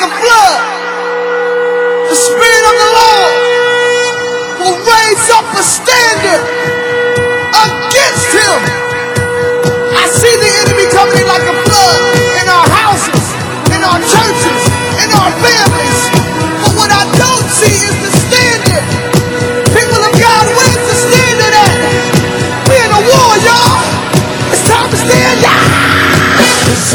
like a flood. The Spirit of the Lord will raise up a standard against him. I see the enemy coming in like a flood in our houses, in our churches, in our families. But what I don't see is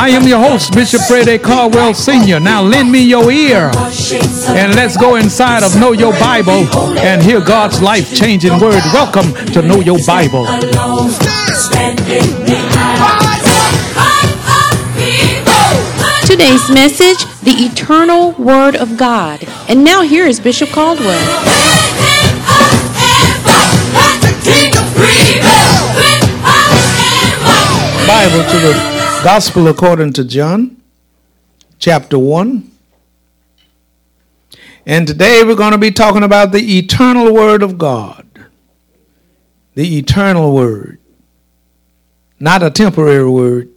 I am your host, Bishop Fred A. Caldwell Sr. Now lend me your ear and let's go inside of Know Your Bible and hear God's life changing word. Welcome to Know Your Bible. Today's message, the eternal Word of God. And now here is Bishop Caldwell. Bible to the Gospel according to John, chapter 1. And today we're going to be talking about the eternal Word of God. The eternal Word. Not a temporary word,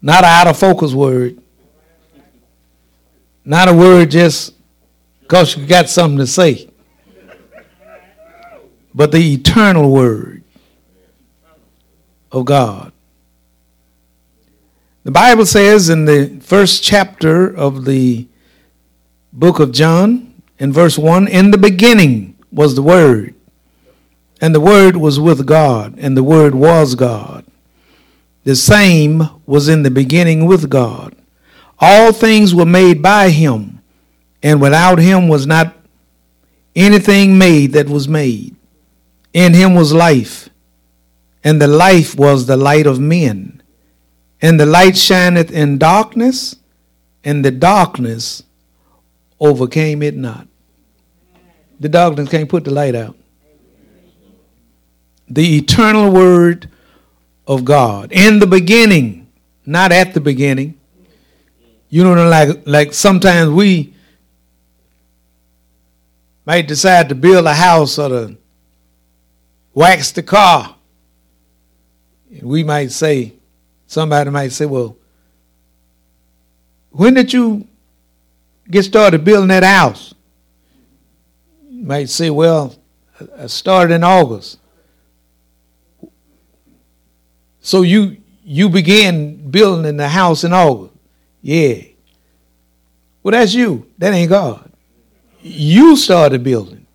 not an out of focus word, not a word just because you got something to say, but the eternal Word of God. The Bible says in the first chapter of the book of John, in verse 1, in the beginning was the Word, and the Word was with God, and the Word was God. The same was in the beginning with God. All things were made by Him, and without Him was not anything made that was made. In Him was life, and the life was the light of men. And the light shineth in darkness, and the darkness overcame it not. The darkness can't put the light out the eternal word of God. In the beginning, not at the beginning. You know, like like sometimes we might decide to build a house or to wax the car. We might say, somebody might say, well, when did you get started building that house? You might say, well, I started in August. So you you began building in the house in August. Yeah. Well, that's you. That ain't God. You started building.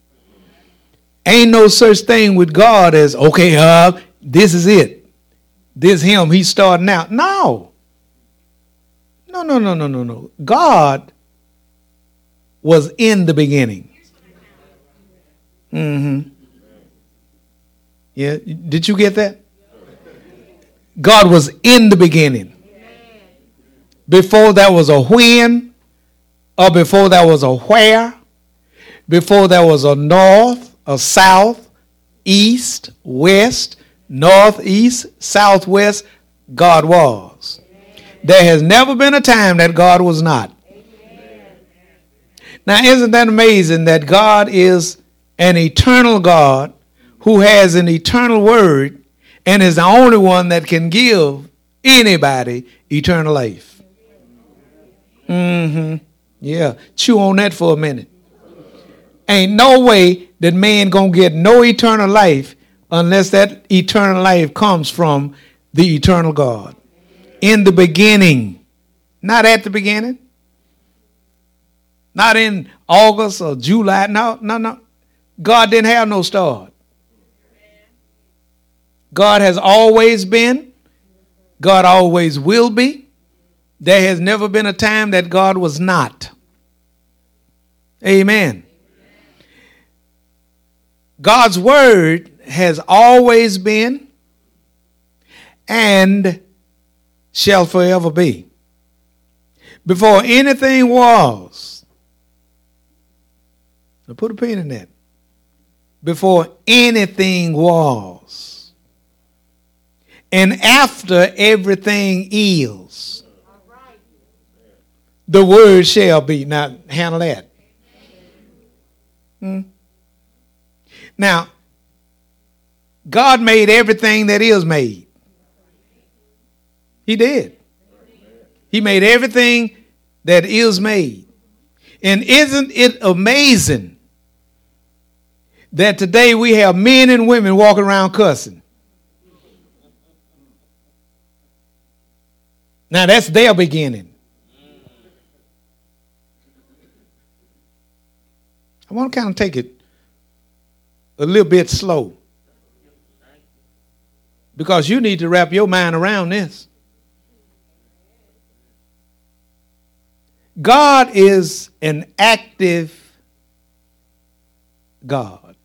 Ain't no such thing with God as okay, uh, this is it. This him. He's starting out. No. No, no, no, no, no, no. God was in the beginning. Mm-hmm. Yeah. Did you get that? God was in the beginning. Before there was a when, or before there was a where, before there was a north, a south, east, west, northeast, southwest, God was. There has never been a time that God was not. Now, isn't that amazing that God is an eternal God who has an eternal word and is the only one that can give anybody eternal life. Mm-hmm. Yeah. Chew on that for a minute. Ain't no way that man gonna get no eternal life unless that eternal life comes from the eternal God. In the beginning. Not at the beginning. Not in August or July. No, no, no. God didn't have no start. God has always been. God always will be. There has never been a time that God was not. Amen. God's word has always been and shall forever be. Before anything was, now put a pin in that. Before anything was, and after everything is, the word shall be. Now, handle that. Hmm? Now, God made everything that is made. He did. He made everything that is made. And isn't it amazing that today we have men and women walking around cussing? Now that's their beginning. I want to kind of take it a little bit slow because you need to wrap your mind around this. God is an active God.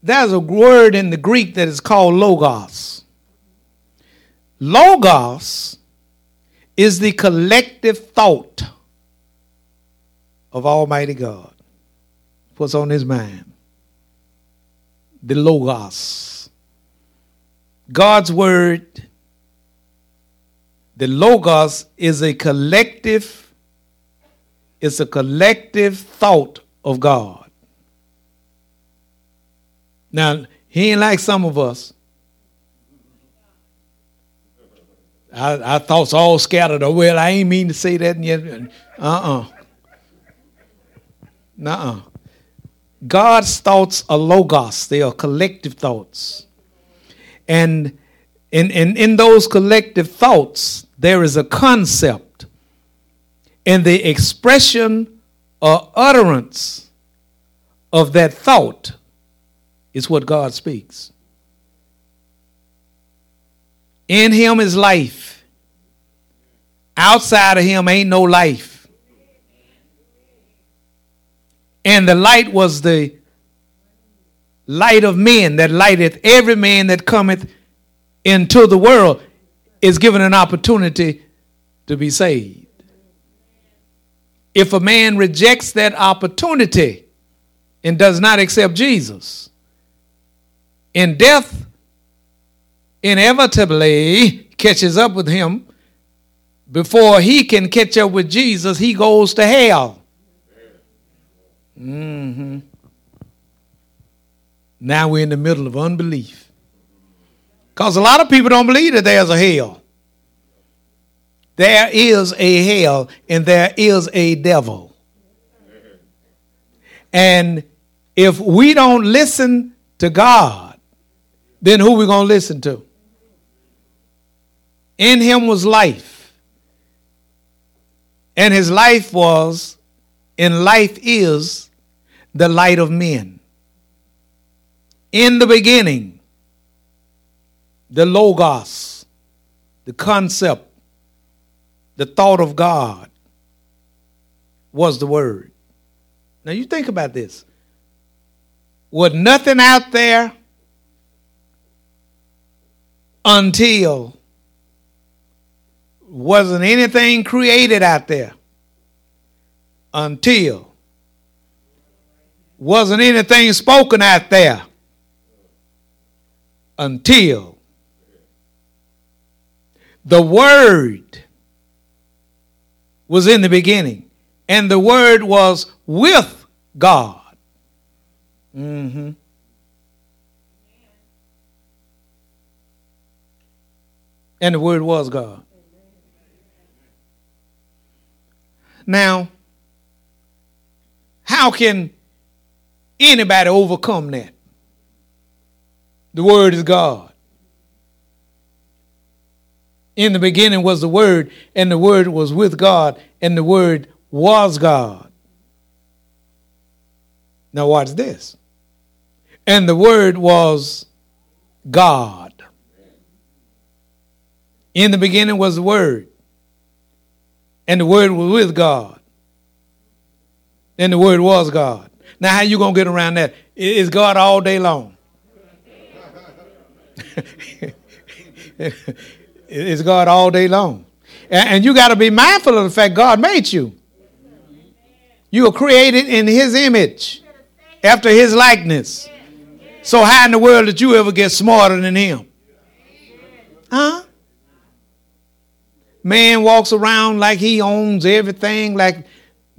There's a word in the Greek that is called logos. Logos is the collective thought of Almighty God. What's on his mind? The Logos. God's word the Logos is a collective, it's a collective thought of God. Now, he ain't like some of us. Our, our thoughts all scattered. Well, I ain't mean to say that yet. Uh-uh. Nuh-uh. God's thoughts are logos. They are collective thoughts. And in, in, in those collective thoughts, there is a concept, and the expression or utterance of that thought is what God speaks. In Him is life. Outside of Him ain't no life. And the light was the light of men that lighteth every man that cometh into the world is given an opportunity to be saved. If a man rejects that opportunity and does not accept Jesus, in death inevitably catches up with him, before he can catch up with Jesus, he goes to hell. Mm-hmm. Now we're in the middle of unbelief. Because a lot of people don't believe that there's a hell. There is a hell and there is a devil. And if we don't listen to God, then who we going to listen to? In him was life. And his life was, and life is, the light of men. In the beginning, the Logos, the concept, the thought of God was the Word. Now you think about this. Was nothing out there until wasn't anything created out there until wasn't anything spoken out there until the Word was in the beginning, and the Word was with God. Mm-hmm. And the Word was God. Now, how can anybody overcome that? The Word is God. In the beginning was the Word, and the Word was with God, and the Word was God. Now, watch this. And the Word was God. In the beginning was the Word, and the Word was with God, and the Word was God. Now, how you gonna get around that? Is God all day long? It's God all day long. And you got to be mindful of the fact God made you. You were created in His image, after His likeness. So how in the world did you ever get smarter than him? Huh? Man walks around like he owns everything, like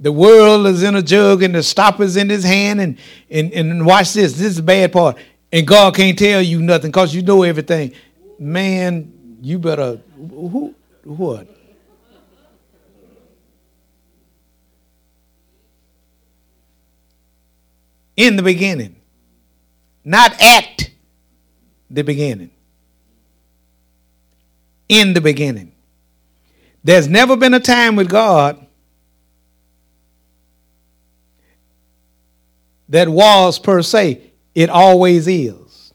the world is in a jug and the stopper's in his hand. And, and, and watch this. This is the bad part. And God can't tell you nothing because you know everything. Man, you better. Who? What? In the beginning, not at the beginning. In the beginning. There's never been a time with God that was per se. It always is.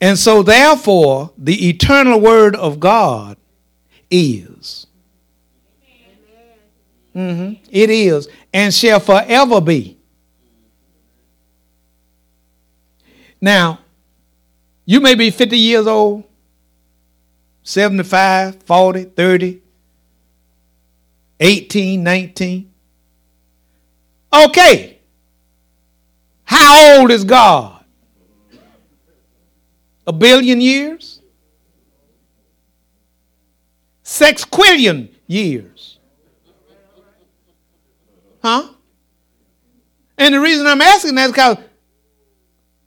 And so, therefore, the eternal word of God is. Mm-hmm. It is and shall forever be. Now, you may be 50 years old, 75, 40, 30, 18, 19. Okay. How old is God? A billion years? Sexquillion years. Huh? And the reason I'm asking that is because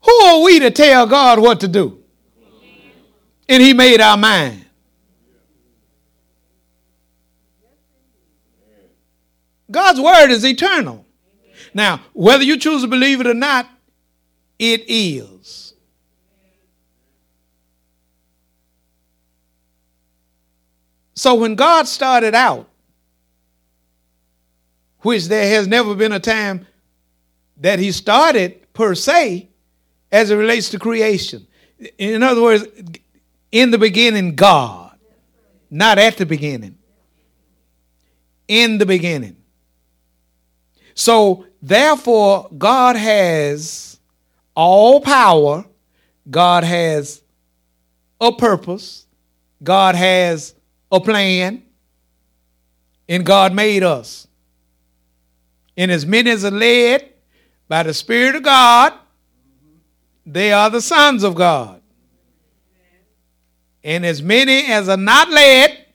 who are we to tell God what to do? And He made our mind. God's word is eternal. Now, whether you choose to believe it or not, it is. So when God started out, which there has never been a time that he started per se as it relates to creation. In other words, in the beginning, God, not at the beginning. In the beginning. So, therefore, God has all power, God has a purpose, God has a plan, and God made us. And as many as are led by the Spirit of God, they are the sons of God. And as many as are not led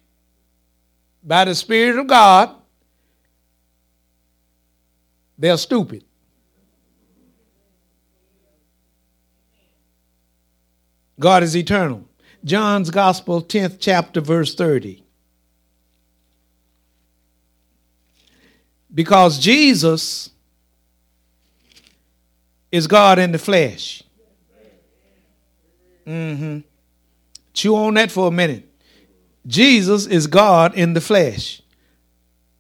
by the Spirit of God, they're stupid. God is eternal. John's Gospel, 10th chapter, verse 30. Because Jesus is God in the flesh. Mm-hmm. Chew on that for a minute. Jesus is God in the flesh.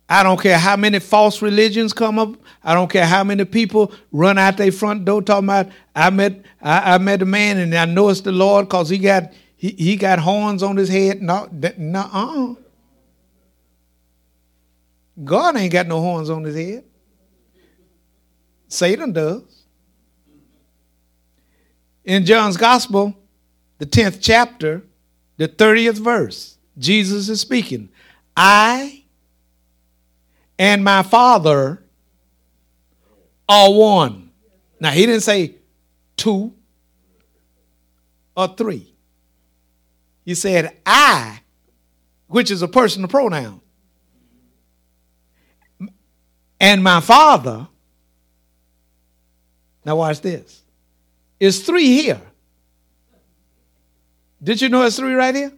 I don't care how many false religions come up. I don't care how many people run out their front door talking about I met I, I met a man and I know it's the Lord because he got he, he got horns on his head. No, no. God ain't got no horns on his head. Satan does. In John's Gospel, the 10th chapter, the 30th verse, Jesus is speaking. I and my Father are one. Now, he didn't say two or three. He said, I, which is a personal pronoun, and my Father. Now, watch this. It's three here. Did you know it's three right here?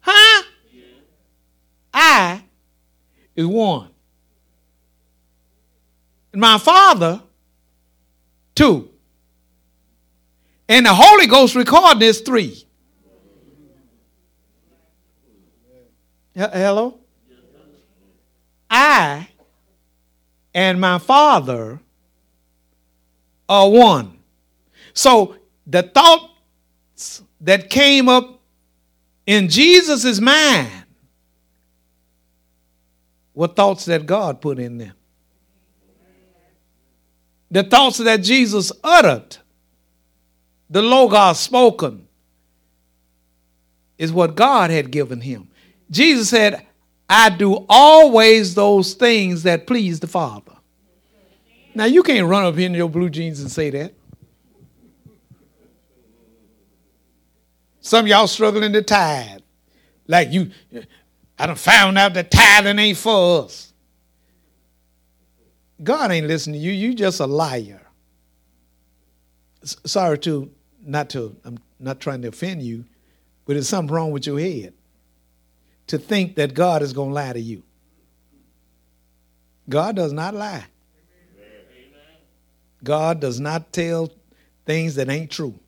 Huh? I is one. And my Father, two. And the Holy Ghost recording is three. Hello? I and my Father are one. So the thoughts that came up in Jesus' mind were thoughts that God put in them the thoughts that Jesus uttered, the Logos spoken, is what God had given him. Jesus said, I do always those things that please the Father. Now, you can't run up in your blue jeans and say that. Some y'all struggling to tithe. Like you, I done found out that tithing ain't for us. God ain't listening to you. You just a liar. S- sorry to not to I'm not trying to offend you, but there's something wrong with your head to think that God is to lie to you. God does not lie. God does not tell things that ain't true.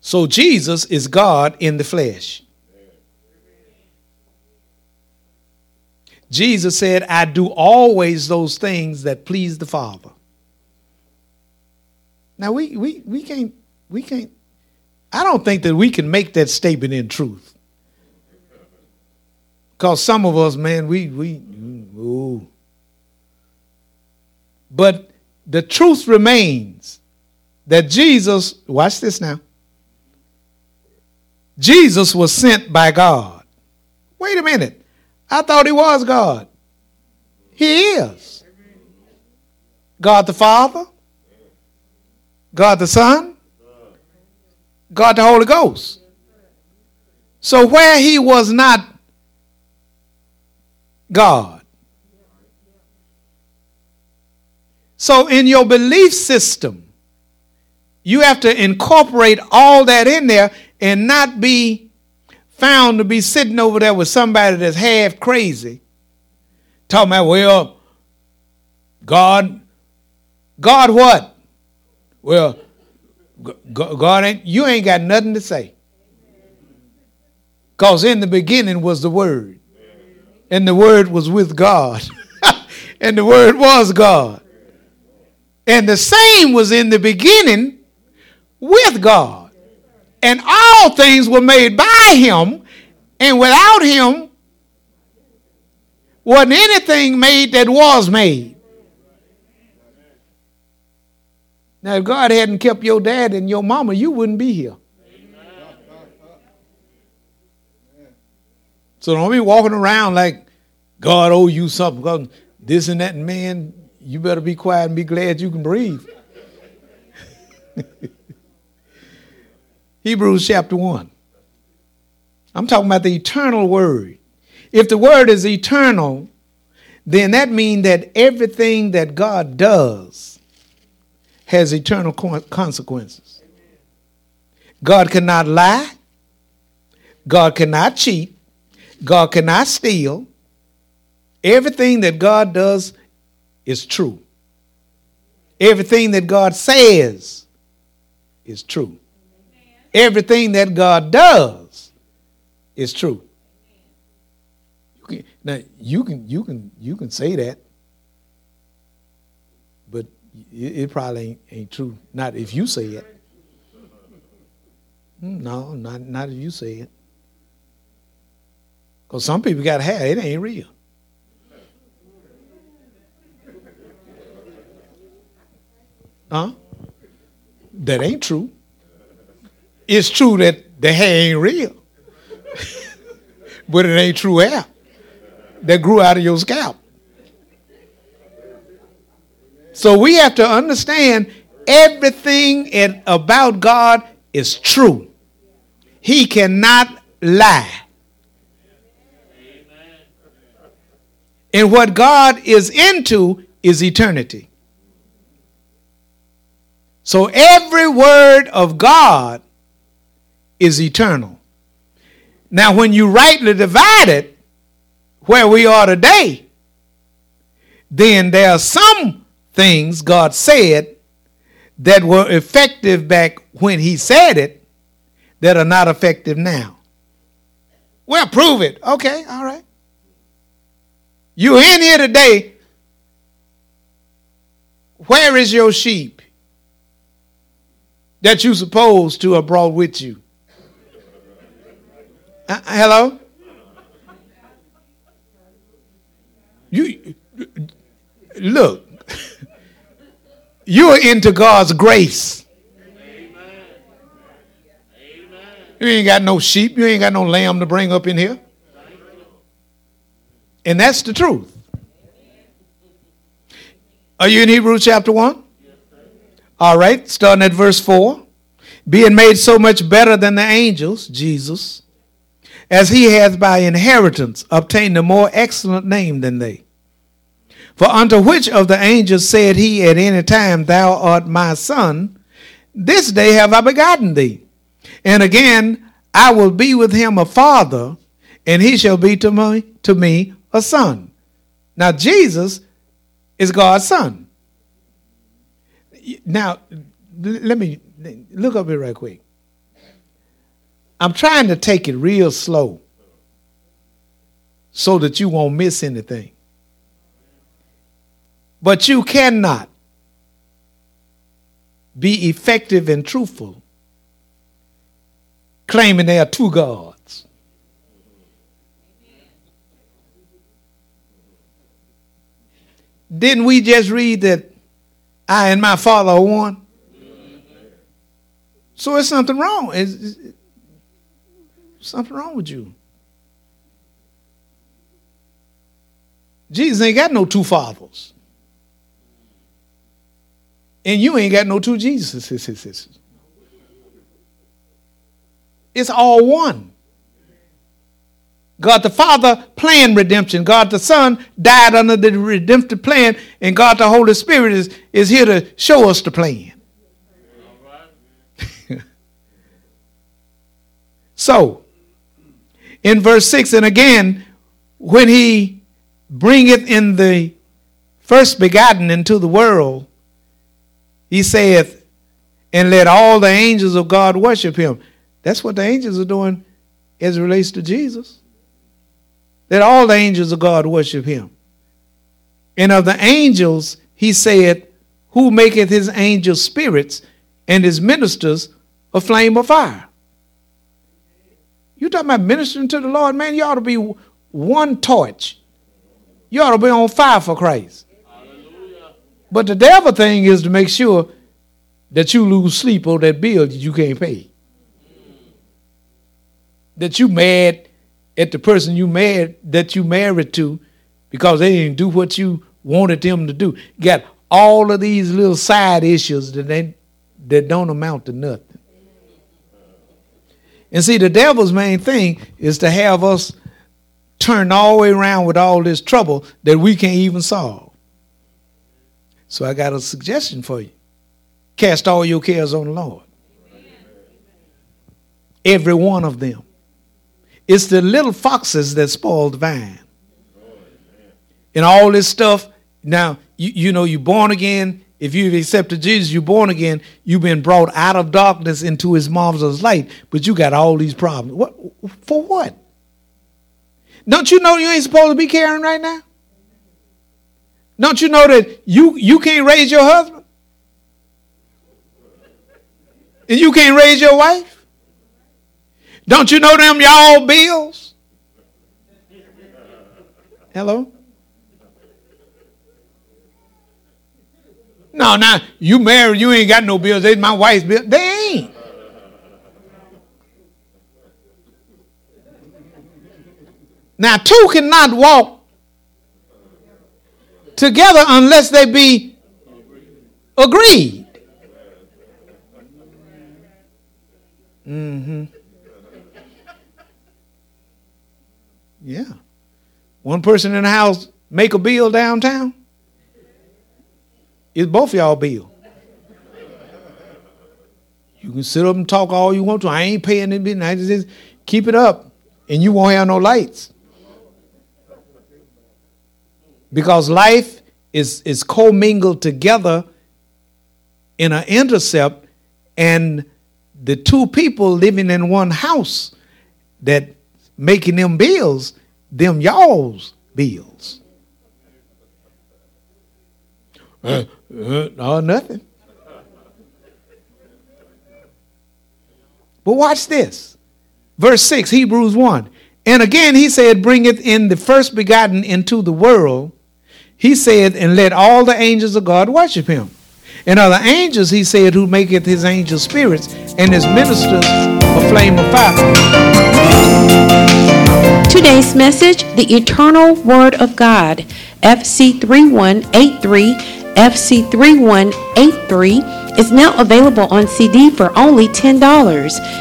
So Jesus is God in the flesh. Jesus said, I do always those things that please the Father. Now we we we can't we can't I don't think that we can make that statement in truth. Because some of us, man, we we ooh. But the truth remains that Jesus, watch this now. Jesus was sent by God. Wait a minute. I thought he was God. He is. God the Father, God the Son, God the Holy Ghost. So where he was not God. So in your belief system, you have to incorporate all that in there and not be found to be sitting over there with somebody that's half crazy, talking about, well, God, God what? Well, God ain't, you ain't got nothing to say. Because in the beginning was the Word, and the Word was with God, and the Word was God. And the same was in the beginning with God and all things were made by him, and without him wasn't anything made that was made. Now, if God hadn't kept your dad and your mama, you wouldn't be here. So don't be walking around like God owe you something. Because this and that, man, you better be quiet and be glad you can breathe. Hebrews chapter 1. I'm talking about the eternal word. If the word is eternal, then that means that everything that God does has eternal consequences. God cannot lie. God cannot cheat. God cannot steal. Everything that God does is true. Everything that God says is true everything that God does is true. You can, now you can you can you can say that, but it, it probably ain't, ain't, true. Not if you say it. Hmm, no, not not if you say it. Because some people got hair, it ain't real. Huh? That ain't true it's true that the hair ain't real, but it ain't true hair that grew out of your scalp. So we have to understand everything about God is true. He cannot lie. And what God is into is eternity. So every word of God is eternal. Now, when you rightly divide it, where we are today, then there are some things God said that were effective back when He said it that are not effective now. Well, prove it. Okay, all right. You're in here today. Where is your sheep that you supposed to have brought with you? Uh, hello? You look. You're into God's grace. You ain't got no sheep. You ain't got no lamb to bring up in here. And that's the truth. Are you in Hebrews chapter 1? All right, starting at verse 4. being made so much better than the angels, Jesus, as he hath by inheritance obtained a more excellent name than they. For unto which of the angels said he at any time, Thou art my son? This day have I begotten thee. And again, I will be with him a father, and he shall be to me, to me a son. Now, Jesus is God's son. Now, let me look up here right quick. I'm trying to take it real slow so that you won't miss anything. But you cannot be effective and truthful claiming there are two gods. Didn't we just read that I and my Father are one? So it's something wrong. It's, it's, something wrong with you. Jesus ain't got no two fathers. And you ain't got no two Jesuses. It's all one. God the Father planned redemption. God the Son died under the redemptive plan. And God the Holy Spirit is, is here to show us the plan. so, in verse 6, and again, when he bringeth in the first begotten into the world, he saith, and let all the angels of God worship him. That's what the angels are doing as it relates to Jesus. that all the angels of God worship him. And of the angels, he saith Who maketh his angels spirits and his ministers a flame of fire? You talking about ministering to the Lord, man? You ought to be one torch. You ought to be on fire for Christ. Hallelujah. But the devil thing is to make sure that you lose sleep on that bill that you can't pay that you mad at the person you mad that you married to because they didn't do what you wanted them to do. You got all of these little side issues that they that don't amount to nothing. And see, the devil's main thing is to have us turn all the way around with all this trouble that we can't even solve. So I got a suggestion for you. Cast all your cares on the Lord. Every one of them. It's the little foxes that spoil the vine. And all this stuff. Now, you, you know, you're born again. If you've accepted Jesus, you're born again. You've been brought out of darkness into his marvelous light. But you got all these problems. What for what? Don't you know you ain't supposed to be caring right now? Don't you know that you, you can't raise your husband? And you can't raise your wife? Don't you know them y'all bills? Hello? No, now you married, you ain't got no bills. They my wife's bill. They ain't. Now, two cannot walk together unless they be agreed. Mm-hmm. Yeah. One person in the house make a bill downtown. It's both y'all bill. You can sit up and talk all you want to. I ain't paying it. I just keep it up, and you won't have no lights. Because life is, is commingled together in an intercept, and the two people living in one house that making them bills, them y'all's bills. Uh, uh, no, nothing. But watch this. Verse 6, Hebrews 1. And again he said, Bringeth in the first begotten into the world. He said, And let all the angels of God worship him. And other angels, he said, who maketh his angels spirits and his ministers a flame of fire. Today's message, the eternal word of God, FC 3183, FC 3183 is now available on CD for only $10,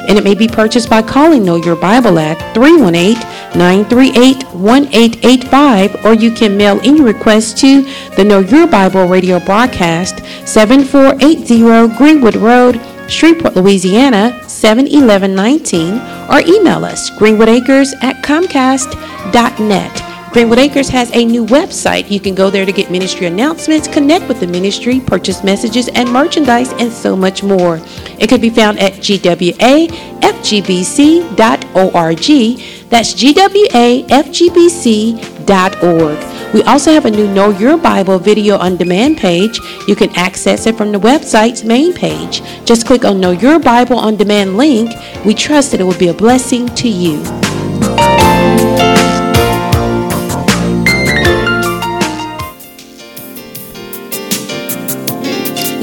and it may be purchased by calling Know Your Bible at 318-938-1885, or you can mail any request to the Know Your Bible radio broadcast, 7480 Greenwood Road, Shreveport, Louisiana, 71119, or email us greenwoodacres at comcast.net. Greenwood Acres has a new website. You can go there to get ministry announcements, connect with the ministry, purchase messages and merchandise, and so much more. It can be found at gwafgbc.org. That's gwafgbc.org. We also have a new Know Your Bible video on demand page. You can access it from the website's main page. Just click on Know Your Bible on demand link. We trust that it will be a blessing to you.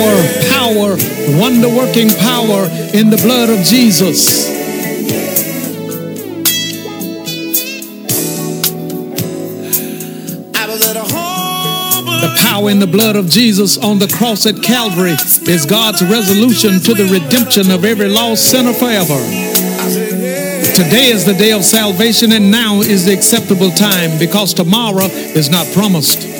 Power, power, wonder working power in the blood of Jesus. The power in the blood of Jesus on the cross at Calvary is God's resolution to the redemption of every lost sinner forever. Today is the day of salvation, and now is the acceptable time because tomorrow is not promised.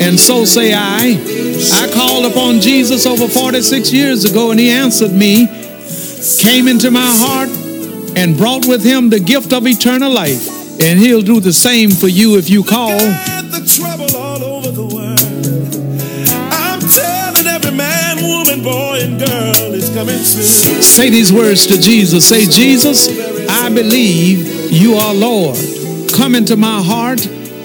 and so say I. I called upon Jesus over 46 years ago, and he answered me, came into my heart, and brought with him the gift of eternal life. And he'll do the same for you if you call. The trouble all over the world. I'm telling every man, woman, boy, and girl is coming soon. Say these words to Jesus. Say, Jesus, I believe you are Lord. Come into my heart.